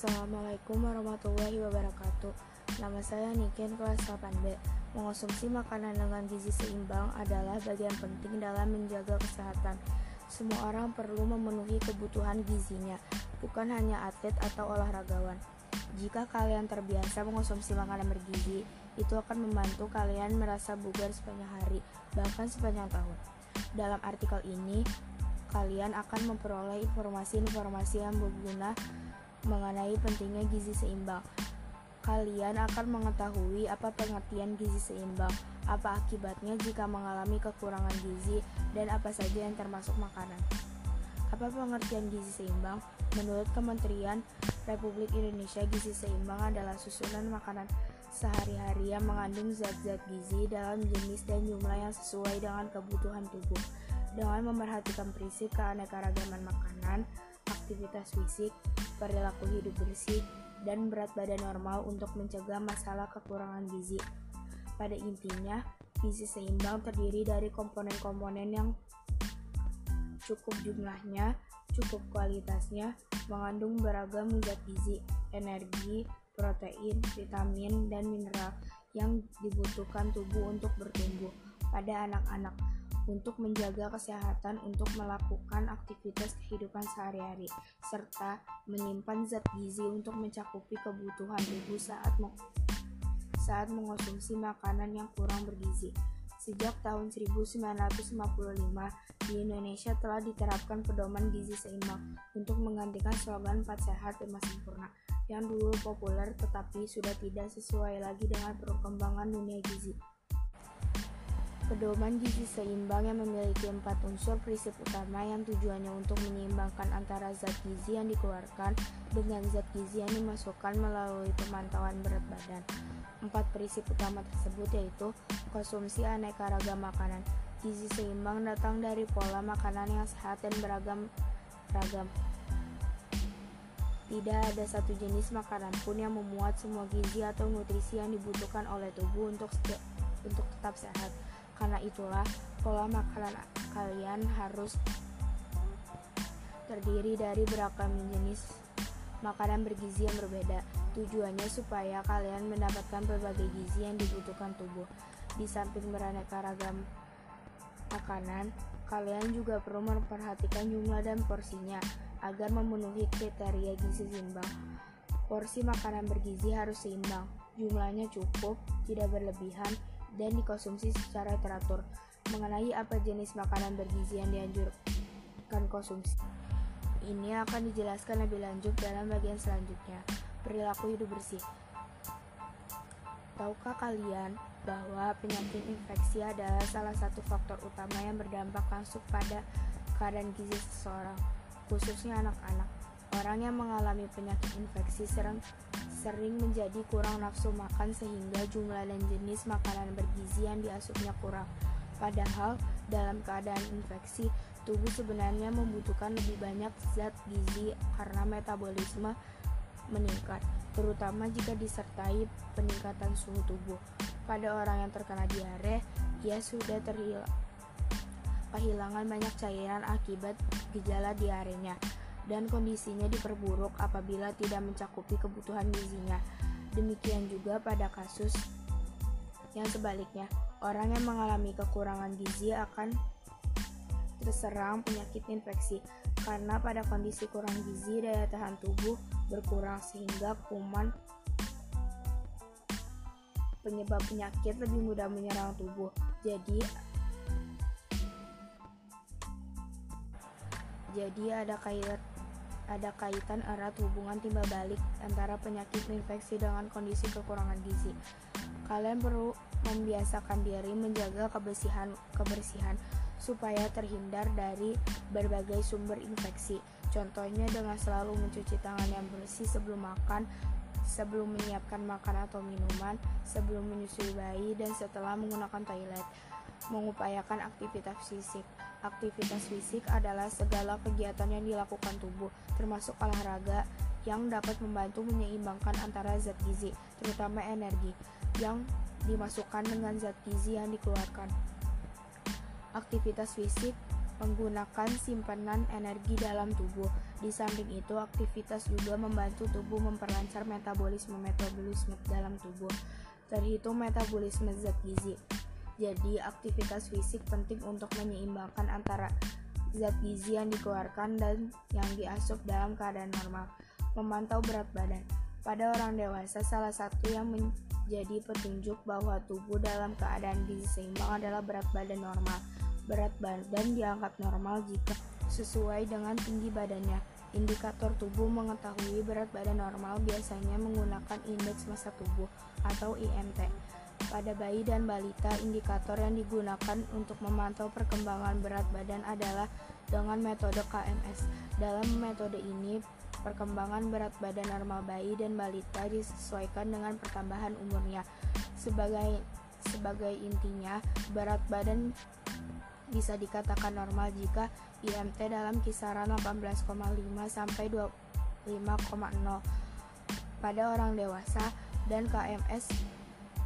Assalamualaikum warahmatullahi wabarakatuh. Nama saya Niken kelas 8B Mengonsumsi makanan dengan gizi seimbang adalah bagian penting dalam menjaga kesehatan. Semua orang perlu memenuhi kebutuhan gizinya Bukan hanya atlet atau olahragawan. Jika kalian terbiasa mengonsumsi makanan bergizi Itu akan membantu kalian merasa bugar sepanjang hari Bahkan sepanjang tahun. Dalam artikel ini kalian akan memperoleh informasi-informasi yang berguna mengenai pentingnya gizi seimbang. Kalian akan mengetahui apa pengertian gizi seimbang, apa akibatnya jika mengalami kekurangan gizi, dan apa saja yang termasuk makanan. Apa pengertian gizi seimbang? Menurut Kementerian Republik Indonesia, gizi seimbang adalah susunan makanan sehari-hari yang mengandung zat-zat gizi dalam jenis dan jumlah yang sesuai dengan kebutuhan tubuh. Dengan memerhatikan prinsip keanekaragaman makanan, aktivitas fisik, perilaku hidup bersih, dan berat badan normal untuk mencegah masalah kekurangan gizi. Pada intinya, gizi seimbang terdiri dari komponen-komponen yang cukup jumlahnya, cukup kualitasnya, mengandung beragam zat gizi, energi, protein, vitamin, dan mineral yang dibutuhkan tubuh untuk bertumbuh pada anak-anak untuk menjaga kesehatan untuk melakukan aktivitas kehidupan sehari-hari serta menyimpan zat gizi untuk mencakupi kebutuhan tubuh saat saat mengonsumsi makanan yang kurang bergizi. Sejak tahun 1955, di Indonesia telah diterapkan pedoman gizi seimbang untuk menggantikan slogan 4 sehat 5 sempurna yang dulu populer tetapi sudah tidak sesuai lagi dengan perkembangan dunia gizi. Pedoman gizi seimbang yang memiliki empat unsur prinsip utama yang tujuannya untuk menyeimbangkan antara zat gizi yang dikeluarkan dengan zat gizi yang dimasukkan melalui pemantauan berat badan. Empat prinsip utama tersebut yaitu konsumsi aneka ragam makanan. Gizi seimbang datang dari pola makanan yang sehat dan beragam ragam. Tidak ada satu jenis makanan pun yang memuat semua gizi atau nutrisi yang dibutuhkan oleh tubuh untuk untuk tetap sehat. Karena itulah, pola makanan kalian harus terdiri dari beragam jenis makanan bergizi yang berbeda. Tujuannya supaya kalian mendapatkan berbagai gizi yang dibutuhkan tubuh. Di samping beraneka ragam makanan, kalian juga perlu memperhatikan jumlah dan porsinya agar memenuhi kriteria gizi seimbang. Porsi makanan bergizi harus seimbang, jumlahnya cukup, tidak berlebihan, dan dikonsumsi secara teratur. Mengenai apa jenis makanan bergizi yang dianjurkan konsumsi. Ini akan dijelaskan lebih lanjut dalam bagian selanjutnya. Perilaku hidup bersih. Tahukah kalian bahwa penyakit infeksi adalah salah satu faktor utama yang berdampak langsung pada keadaan gizi seseorang, khususnya anak-anak. Orang yang mengalami penyakit infeksi sering sering menjadi kurang nafsu makan sehingga jumlah dan jenis makanan bergizi yang diasupnya kurang. Padahal dalam keadaan infeksi, tubuh sebenarnya membutuhkan lebih banyak zat gizi karena metabolisme meningkat, terutama jika disertai peningkatan suhu tubuh. Pada orang yang terkena diare, ia sudah terhilang kehilangan banyak cairan akibat gejala diarenya dan kondisinya diperburuk apabila tidak mencakupi kebutuhan gizinya. Demikian juga pada kasus yang sebaliknya, orang yang mengalami kekurangan gizi akan terserang penyakit infeksi karena pada kondisi kurang gizi daya tahan tubuh berkurang sehingga kuman penyebab penyakit lebih mudah menyerang tubuh. Jadi jadi ada kaitan ada kaitan erat hubungan timbal balik antara penyakit infeksi dengan kondisi kekurangan gizi. Kalian perlu membiasakan diri menjaga kebersihan kebersihan supaya terhindar dari berbagai sumber infeksi. Contohnya dengan selalu mencuci tangan yang bersih sebelum makan, sebelum menyiapkan makan atau minuman, sebelum menyusui bayi, dan setelah menggunakan toilet. Mengupayakan aktivitas fisik. Aktivitas fisik adalah segala kegiatan yang dilakukan tubuh, termasuk olahraga, yang dapat membantu menyeimbangkan antara zat gizi, terutama energi, yang dimasukkan dengan zat gizi yang dikeluarkan. Aktivitas fisik menggunakan simpanan energi dalam tubuh. Di samping itu, aktivitas juga membantu tubuh memperlancar metabolisme-metabolisme dalam tubuh, terhitung metabolisme zat gizi. Jadi, aktivitas fisik penting untuk menyeimbangkan antara zat gizi yang dikeluarkan dan yang diasup dalam keadaan normal. Memantau berat badan. Pada orang dewasa, salah satu yang menjadi petunjuk bahwa tubuh dalam keadaan gizi seimbang adalah berat badan normal berat badan dianggap normal jika sesuai dengan tinggi badannya. Indikator tubuh mengetahui berat badan normal biasanya menggunakan indeks massa tubuh atau IMT. Pada bayi dan balita, indikator yang digunakan untuk memantau perkembangan berat badan adalah dengan metode KMS. Dalam metode ini, perkembangan berat badan normal bayi dan balita disesuaikan dengan pertambahan umurnya. Sebagai sebagai intinya, berat badan bisa dikatakan normal jika IMT dalam kisaran 18,5 sampai 25,0 pada orang dewasa dan KMS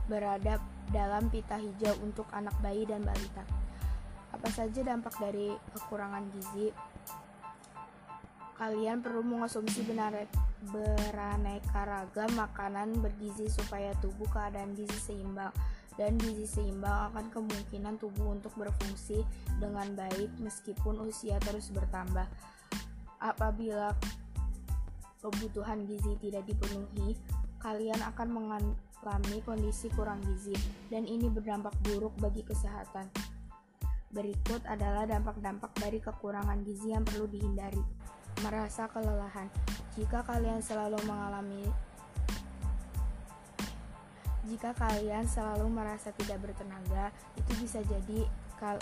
berada dalam pita hijau untuk anak bayi dan balita. Apa saja dampak dari kekurangan gizi? Kalian perlu mengonsumsi benar beraneka ragam makanan bergizi supaya tubuh keadaan gizi seimbang dan gizi seimbang akan kemungkinan tubuh untuk berfungsi dengan baik meskipun usia terus bertambah. Apabila kebutuhan gizi tidak dipenuhi, kalian akan mengalami kondisi kurang gizi dan ini berdampak buruk bagi kesehatan. Berikut adalah dampak-dampak dari kekurangan gizi yang perlu dihindari. Merasa kelelahan. Jika kalian selalu mengalami jika kalian selalu merasa tidak bertenaga, itu bisa jadi kal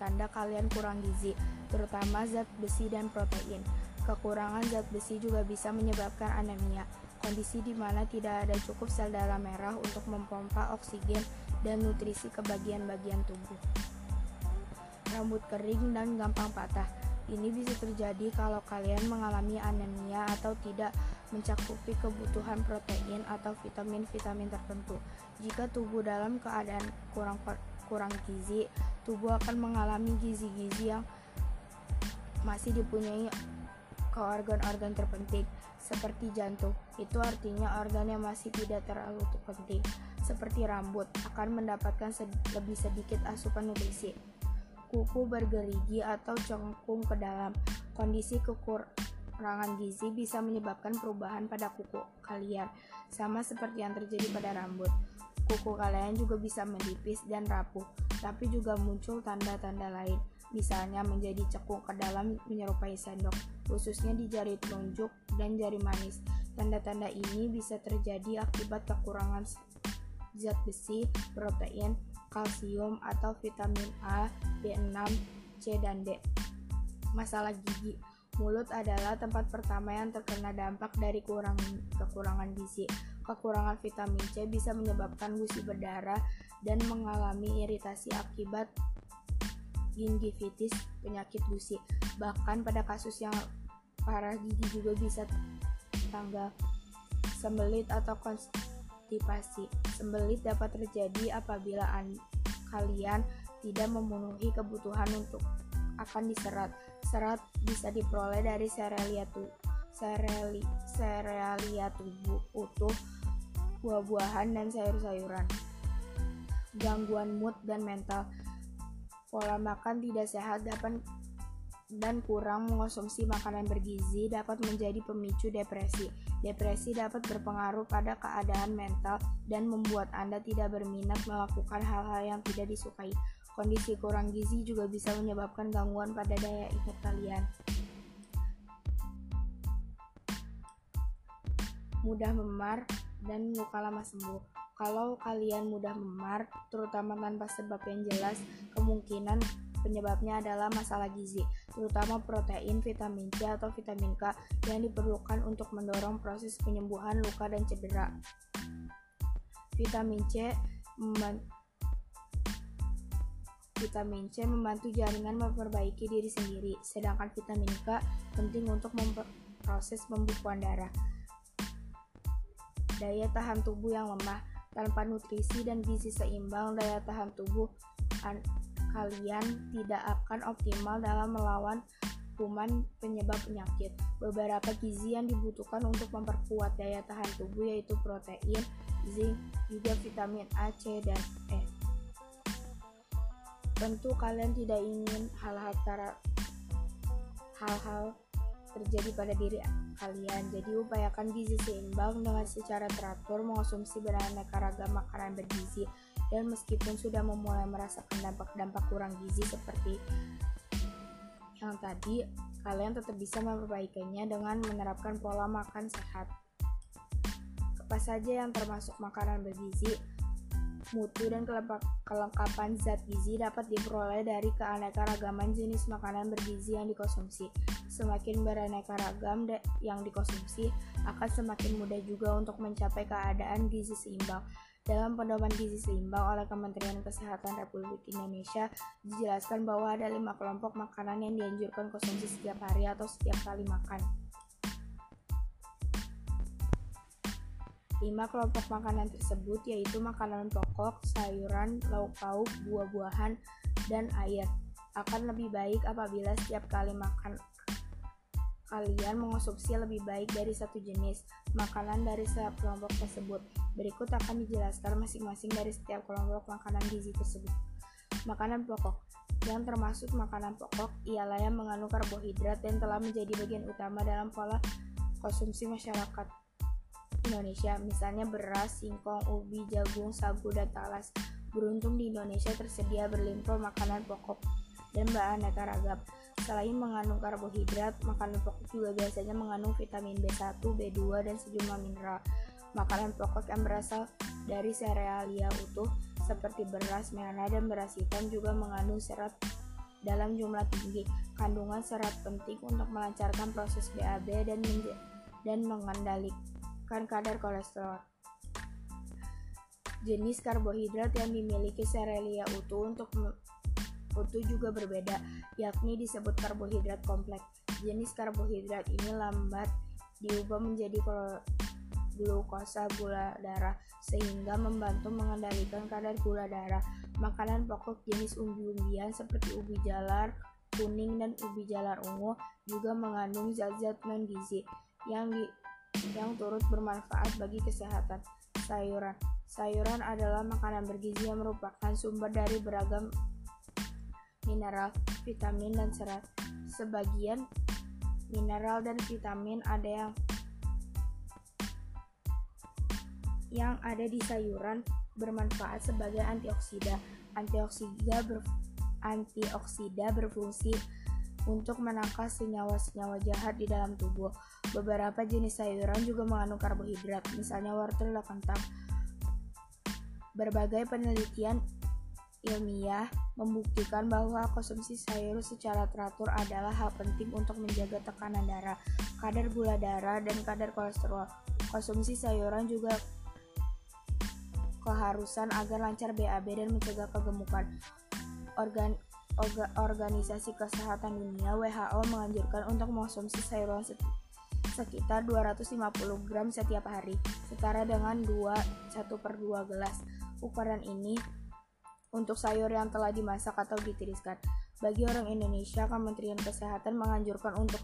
tanda kalian kurang gizi, terutama zat besi dan protein. Kekurangan zat besi juga bisa menyebabkan anemia, kondisi di mana tidak ada cukup sel darah merah untuk memompa oksigen dan nutrisi ke bagian-bagian tubuh. Rambut kering dan gampang patah. Ini bisa terjadi kalau kalian mengalami anemia atau tidak mencakupi kebutuhan protein atau vitamin-vitamin tertentu. Jika tubuh dalam keadaan kurang kurang gizi, tubuh akan mengalami gizi-gizi yang masih dipunyai ke organ-organ terpenting seperti jantung. Itu artinya organ yang masih tidak terlalu penting seperti rambut akan mendapatkan sed lebih sedikit asupan nutrisi kuku bergerigi atau cengkung ke dalam. Kondisi kekurangan gizi bisa menyebabkan perubahan pada kuku kalian, sama seperti yang terjadi pada rambut. Kuku kalian juga bisa menipis dan rapuh, tapi juga muncul tanda-tanda lain, misalnya menjadi cekung ke dalam menyerupai sendok, khususnya di jari telunjuk dan jari manis. Tanda-tanda ini bisa terjadi akibat kekurangan zat besi, protein, kalsium atau vitamin A, B6, C, dan D. Masalah gigi Mulut adalah tempat pertama yang terkena dampak dari kurang, kekurangan gizi. Kekurangan vitamin C bisa menyebabkan gusi berdarah dan mengalami iritasi akibat gingivitis, penyakit gusi. Bahkan pada kasus yang parah gigi juga bisa tanggal sembelit atau konstipasi. Sembelit dapat terjadi apabila kalian tidak memenuhi kebutuhan untuk akan diserat. Serat bisa diperoleh dari serealia tu sereli, serealia tubuh utuh, buah-buahan dan sayur-sayuran. Gangguan mood dan mental. Pola makan tidak sehat dapat dan kurang mengonsumsi makanan bergizi dapat menjadi pemicu depresi. Depresi dapat berpengaruh pada keadaan mental dan membuat Anda tidak berminat melakukan hal-hal yang tidak disukai. Kondisi kurang gizi juga bisa menyebabkan gangguan pada daya ingat kalian. Mudah memar dan luka lama sembuh. Kalau kalian mudah memar, terutama tanpa sebab yang jelas, kemungkinan Penyebabnya adalah masalah gizi, terutama protein, vitamin C atau vitamin K yang diperlukan untuk mendorong proses penyembuhan luka dan cedera. Vitamin C Vitamin C membantu jaringan memperbaiki diri sendiri, sedangkan vitamin K penting untuk memproses pembukuan darah. Daya tahan tubuh yang lemah tanpa nutrisi dan gizi seimbang, daya tahan tubuh kalian tidak akan optimal dalam melawan kuman penyebab penyakit. Beberapa gizi yang dibutuhkan untuk memperkuat daya tahan tubuh yaitu protein, zinc, juga vitamin A, C, dan E. Tentu kalian tidak ingin hal-hal hal-hal terjadi pada diri kalian. Jadi upayakan gizi seimbang dengan secara teratur mengonsumsi beraneka ragam makanan bergizi dan meskipun sudah memulai merasakan dampak-dampak kurang gizi seperti yang tadi, kalian tetap bisa memperbaikinya dengan menerapkan pola makan sehat. Apa saja yang termasuk makanan bergizi, mutu dan kelengkapan zat gizi dapat diperoleh dari keanekaragaman jenis makanan bergizi yang dikonsumsi. Semakin beraneka ragam yang dikonsumsi, akan semakin mudah juga untuk mencapai keadaan gizi seimbang. Dalam pedoman gizi seimbang oleh Kementerian Kesehatan Republik Indonesia, dijelaskan bahwa ada lima kelompok makanan yang dianjurkan konsumsi setiap hari atau setiap kali makan. Lima kelompok makanan tersebut yaitu makanan pokok, sayuran, lauk pauk, buah-buahan, dan air. Akan lebih baik apabila setiap kali makan kalian mengonsumsi lebih baik dari satu jenis makanan dari setiap kelompok tersebut. Berikut akan dijelaskan masing-masing dari setiap kelompok makanan gizi tersebut. Makanan pokok yang termasuk makanan pokok ialah yang mengandung karbohidrat dan telah menjadi bagian utama dalam pola konsumsi masyarakat Indonesia, misalnya beras, singkong, ubi, jagung, sagu, dan talas. Beruntung di Indonesia tersedia berlimpah makanan pokok dan bahan aneka ragam. Selain mengandung karbohidrat, makanan pokok juga biasanya mengandung vitamin B1, B2, dan sejumlah mineral. Makanan pokok yang berasal dari serealia utuh seperti beras merah dan beras hitam juga mengandung serat dalam jumlah tinggi. Kandungan serat penting untuk melancarkan proses BAB dan dan mengendalikan kadar kolesterol. Jenis karbohidrat yang dimiliki serealia utuh untuk utuh juga berbeda, yakni disebut karbohidrat kompleks. Jenis karbohidrat ini lambat diubah menjadi glukosa gula darah sehingga membantu mengendalikan kadar gula darah. Makanan pokok jenis umbi-umbian seperti ubi jalar kuning dan ubi jalar ungu juga mengandung zat-zat non-gizi yang di, yang turut bermanfaat bagi kesehatan. Sayuran Sayuran adalah makanan bergizi yang merupakan sumber dari beragam mineral, vitamin, dan serat. Sebagian mineral dan vitamin ada yang yang ada di sayuran bermanfaat sebagai antioksida. Antioksida ber, antioksida berfungsi untuk menangkal senyawa-senyawa jahat di dalam tubuh. Beberapa jenis sayuran juga mengandung karbohidrat, misalnya wortel dan kentang. Berbagai penelitian ilmiah membuktikan bahwa konsumsi sayur secara teratur adalah hal penting untuk menjaga tekanan darah, kadar gula darah, dan kadar kolesterol. Konsumsi sayuran juga keharusan agar lancar BAB dan mencegah kegemukan. Organ, orga, Organisasi Kesehatan Dunia WHO menganjurkan untuk mengonsumsi sayuran sekitar 250 gram setiap hari, setara dengan 2 1 per 2 gelas. Ukuran ini untuk sayur yang telah dimasak atau ditiriskan. Bagi orang Indonesia, Kementerian Kesehatan menganjurkan untuk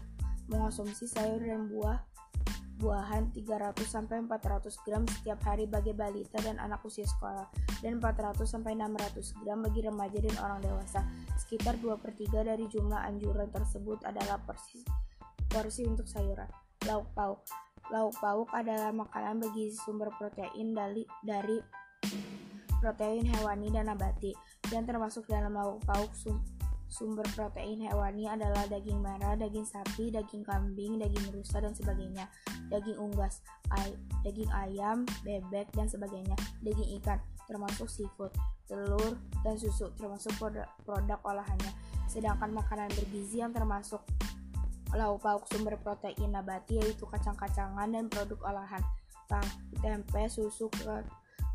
mengonsumsi sayur dan buah buahan 300 sampai 400 gram setiap hari bagi balita dan anak usia sekolah dan 400 sampai 600 gram bagi remaja dan orang dewasa. Sekitar 2 per 3 dari jumlah anjuran tersebut adalah porsi, porsi untuk sayuran. Lauk pauk Lauk pauk adalah makanan bagi sumber protein dari, dari protein hewani dan nabati. Yang termasuk dalam lauk pauk sum sumber protein hewani adalah daging merah, daging sapi, daging kambing, daging rusa dan sebagainya, daging unggas, ay daging ayam, bebek dan sebagainya, daging ikan termasuk seafood, telur dan susu termasuk produk, produk olahannya. Sedangkan makanan bergizi yang termasuk lauk pauk sumber protein nabati yaitu kacang-kacangan dan produk olahan, tempe, susu,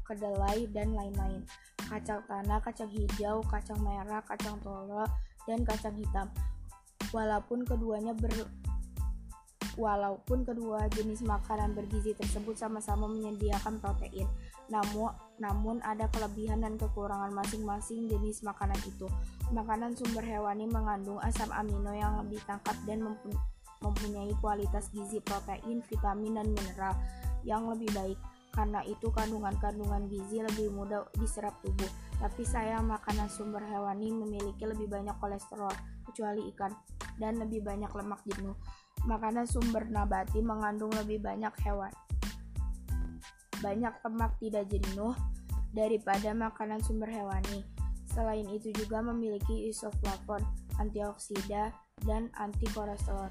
kedelai, dan lain-lain. Kacang tanah, kacang hijau, kacang merah, kacang tolo, dan kacang hitam. Walaupun keduanya ber Walaupun kedua jenis makanan bergizi tersebut sama-sama menyediakan protein, namun namun ada kelebihan dan kekurangan masing-masing jenis makanan itu. Makanan sumber hewani mengandung asam amino yang lebih tangkap dan mempunyai kualitas gizi protein, vitamin, dan mineral yang lebih baik. Karena itu kandungan-kandungan gizi lebih mudah diserap tubuh. Tapi sayang makanan sumber hewani memiliki lebih banyak kolesterol, kecuali ikan, dan lebih banyak lemak jenuh. Makanan sumber nabati mengandung lebih banyak hewan banyak lemak tidak jenuh daripada makanan sumber hewani. Selain itu juga memiliki isoflavon, antioksida, dan anti kolesterol.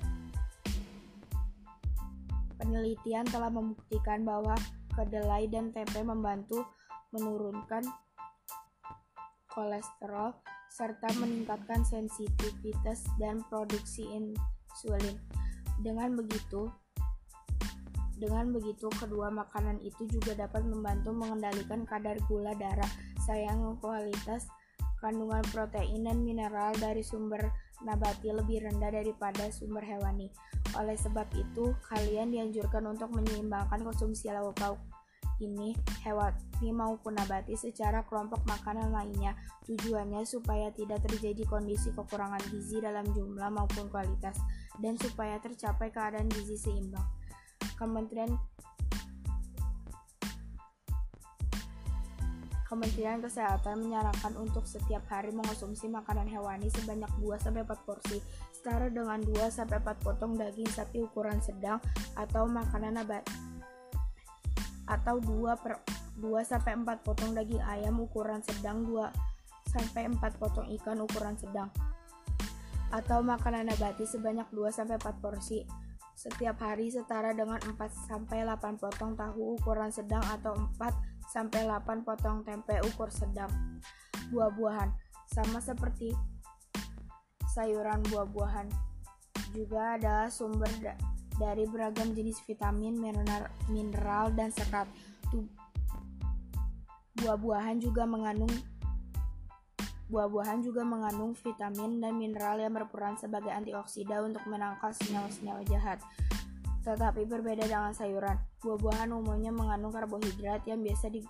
Penelitian telah membuktikan bahwa kedelai dan tempe membantu menurunkan kolesterol serta meningkatkan sensitivitas dan produksi insulin. Dengan begitu, dengan begitu, kedua makanan itu juga dapat membantu mengendalikan kadar gula darah. Sayang kualitas kandungan protein dan mineral dari sumber nabati lebih rendah daripada sumber hewani. Oleh sebab itu, kalian dianjurkan untuk menyeimbangkan konsumsi lauk pauk ini hewani maupun nabati secara kelompok makanan lainnya. Tujuannya supaya tidak terjadi kondisi kekurangan gizi dalam jumlah maupun kualitas dan supaya tercapai keadaan gizi seimbang. Kementerian Kementerian Kesehatan menyarankan untuk setiap hari mengonsumsi makanan hewani sebanyak 2-4 porsi, setara dengan 2-4 potong daging sapi ukuran sedang atau makanan nabati atau 2 per 2 4 potong daging ayam ukuran sedang 2 4 potong ikan ukuran sedang atau makanan nabati sebanyak 2 4 porsi setiap hari setara dengan 4 sampai 8 potong tahu ukuran sedang atau 4 sampai 8 potong tempe ukur sedang. Buah-buahan sama seperti sayuran buah-buahan juga adalah sumber da dari beragam jenis vitamin, mineral, dan serat. Buah-buahan juga mengandung Buah-buahan juga mengandung vitamin dan mineral yang berperan sebagai antioksida untuk menangkal senyawa-senyawa jahat. Tetapi berbeda dengan sayuran, buah-buahan umumnya mengandung karbohidrat yang biasa di,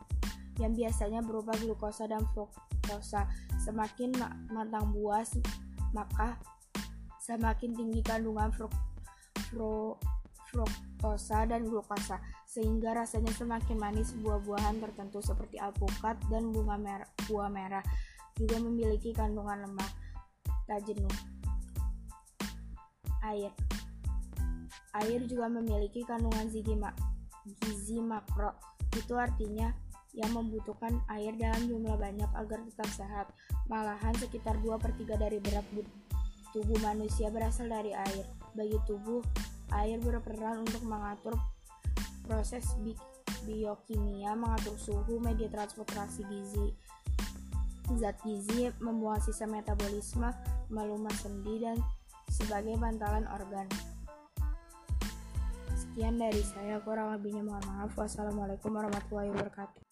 yang biasanya berupa glukosa dan fruktosa. Semakin matang buah, maka semakin tinggi kandungan fruk, fruk, fruktosa dan glukosa, sehingga rasanya semakin manis. Buah-buahan tertentu seperti alpukat dan bunga merah, buah merah juga memiliki kandungan lemak tak jenuh. Air Air juga memiliki kandungan gizi, mak gizi makro. Itu artinya yang membutuhkan air dalam jumlah banyak agar tetap sehat. Malahan sekitar 2 per 3 dari berat tubuh manusia berasal dari air. Bagi tubuh, air berperan untuk mengatur proses bi biokimia, mengatur suhu, media transportasi gizi, Zat gizi membuat sisa metabolisme, melumat sendi, dan sebagai bantalan organ. Sekian dari saya, kurang lebihnya mohon maaf. Wassalamualaikum warahmatullahi wabarakatuh.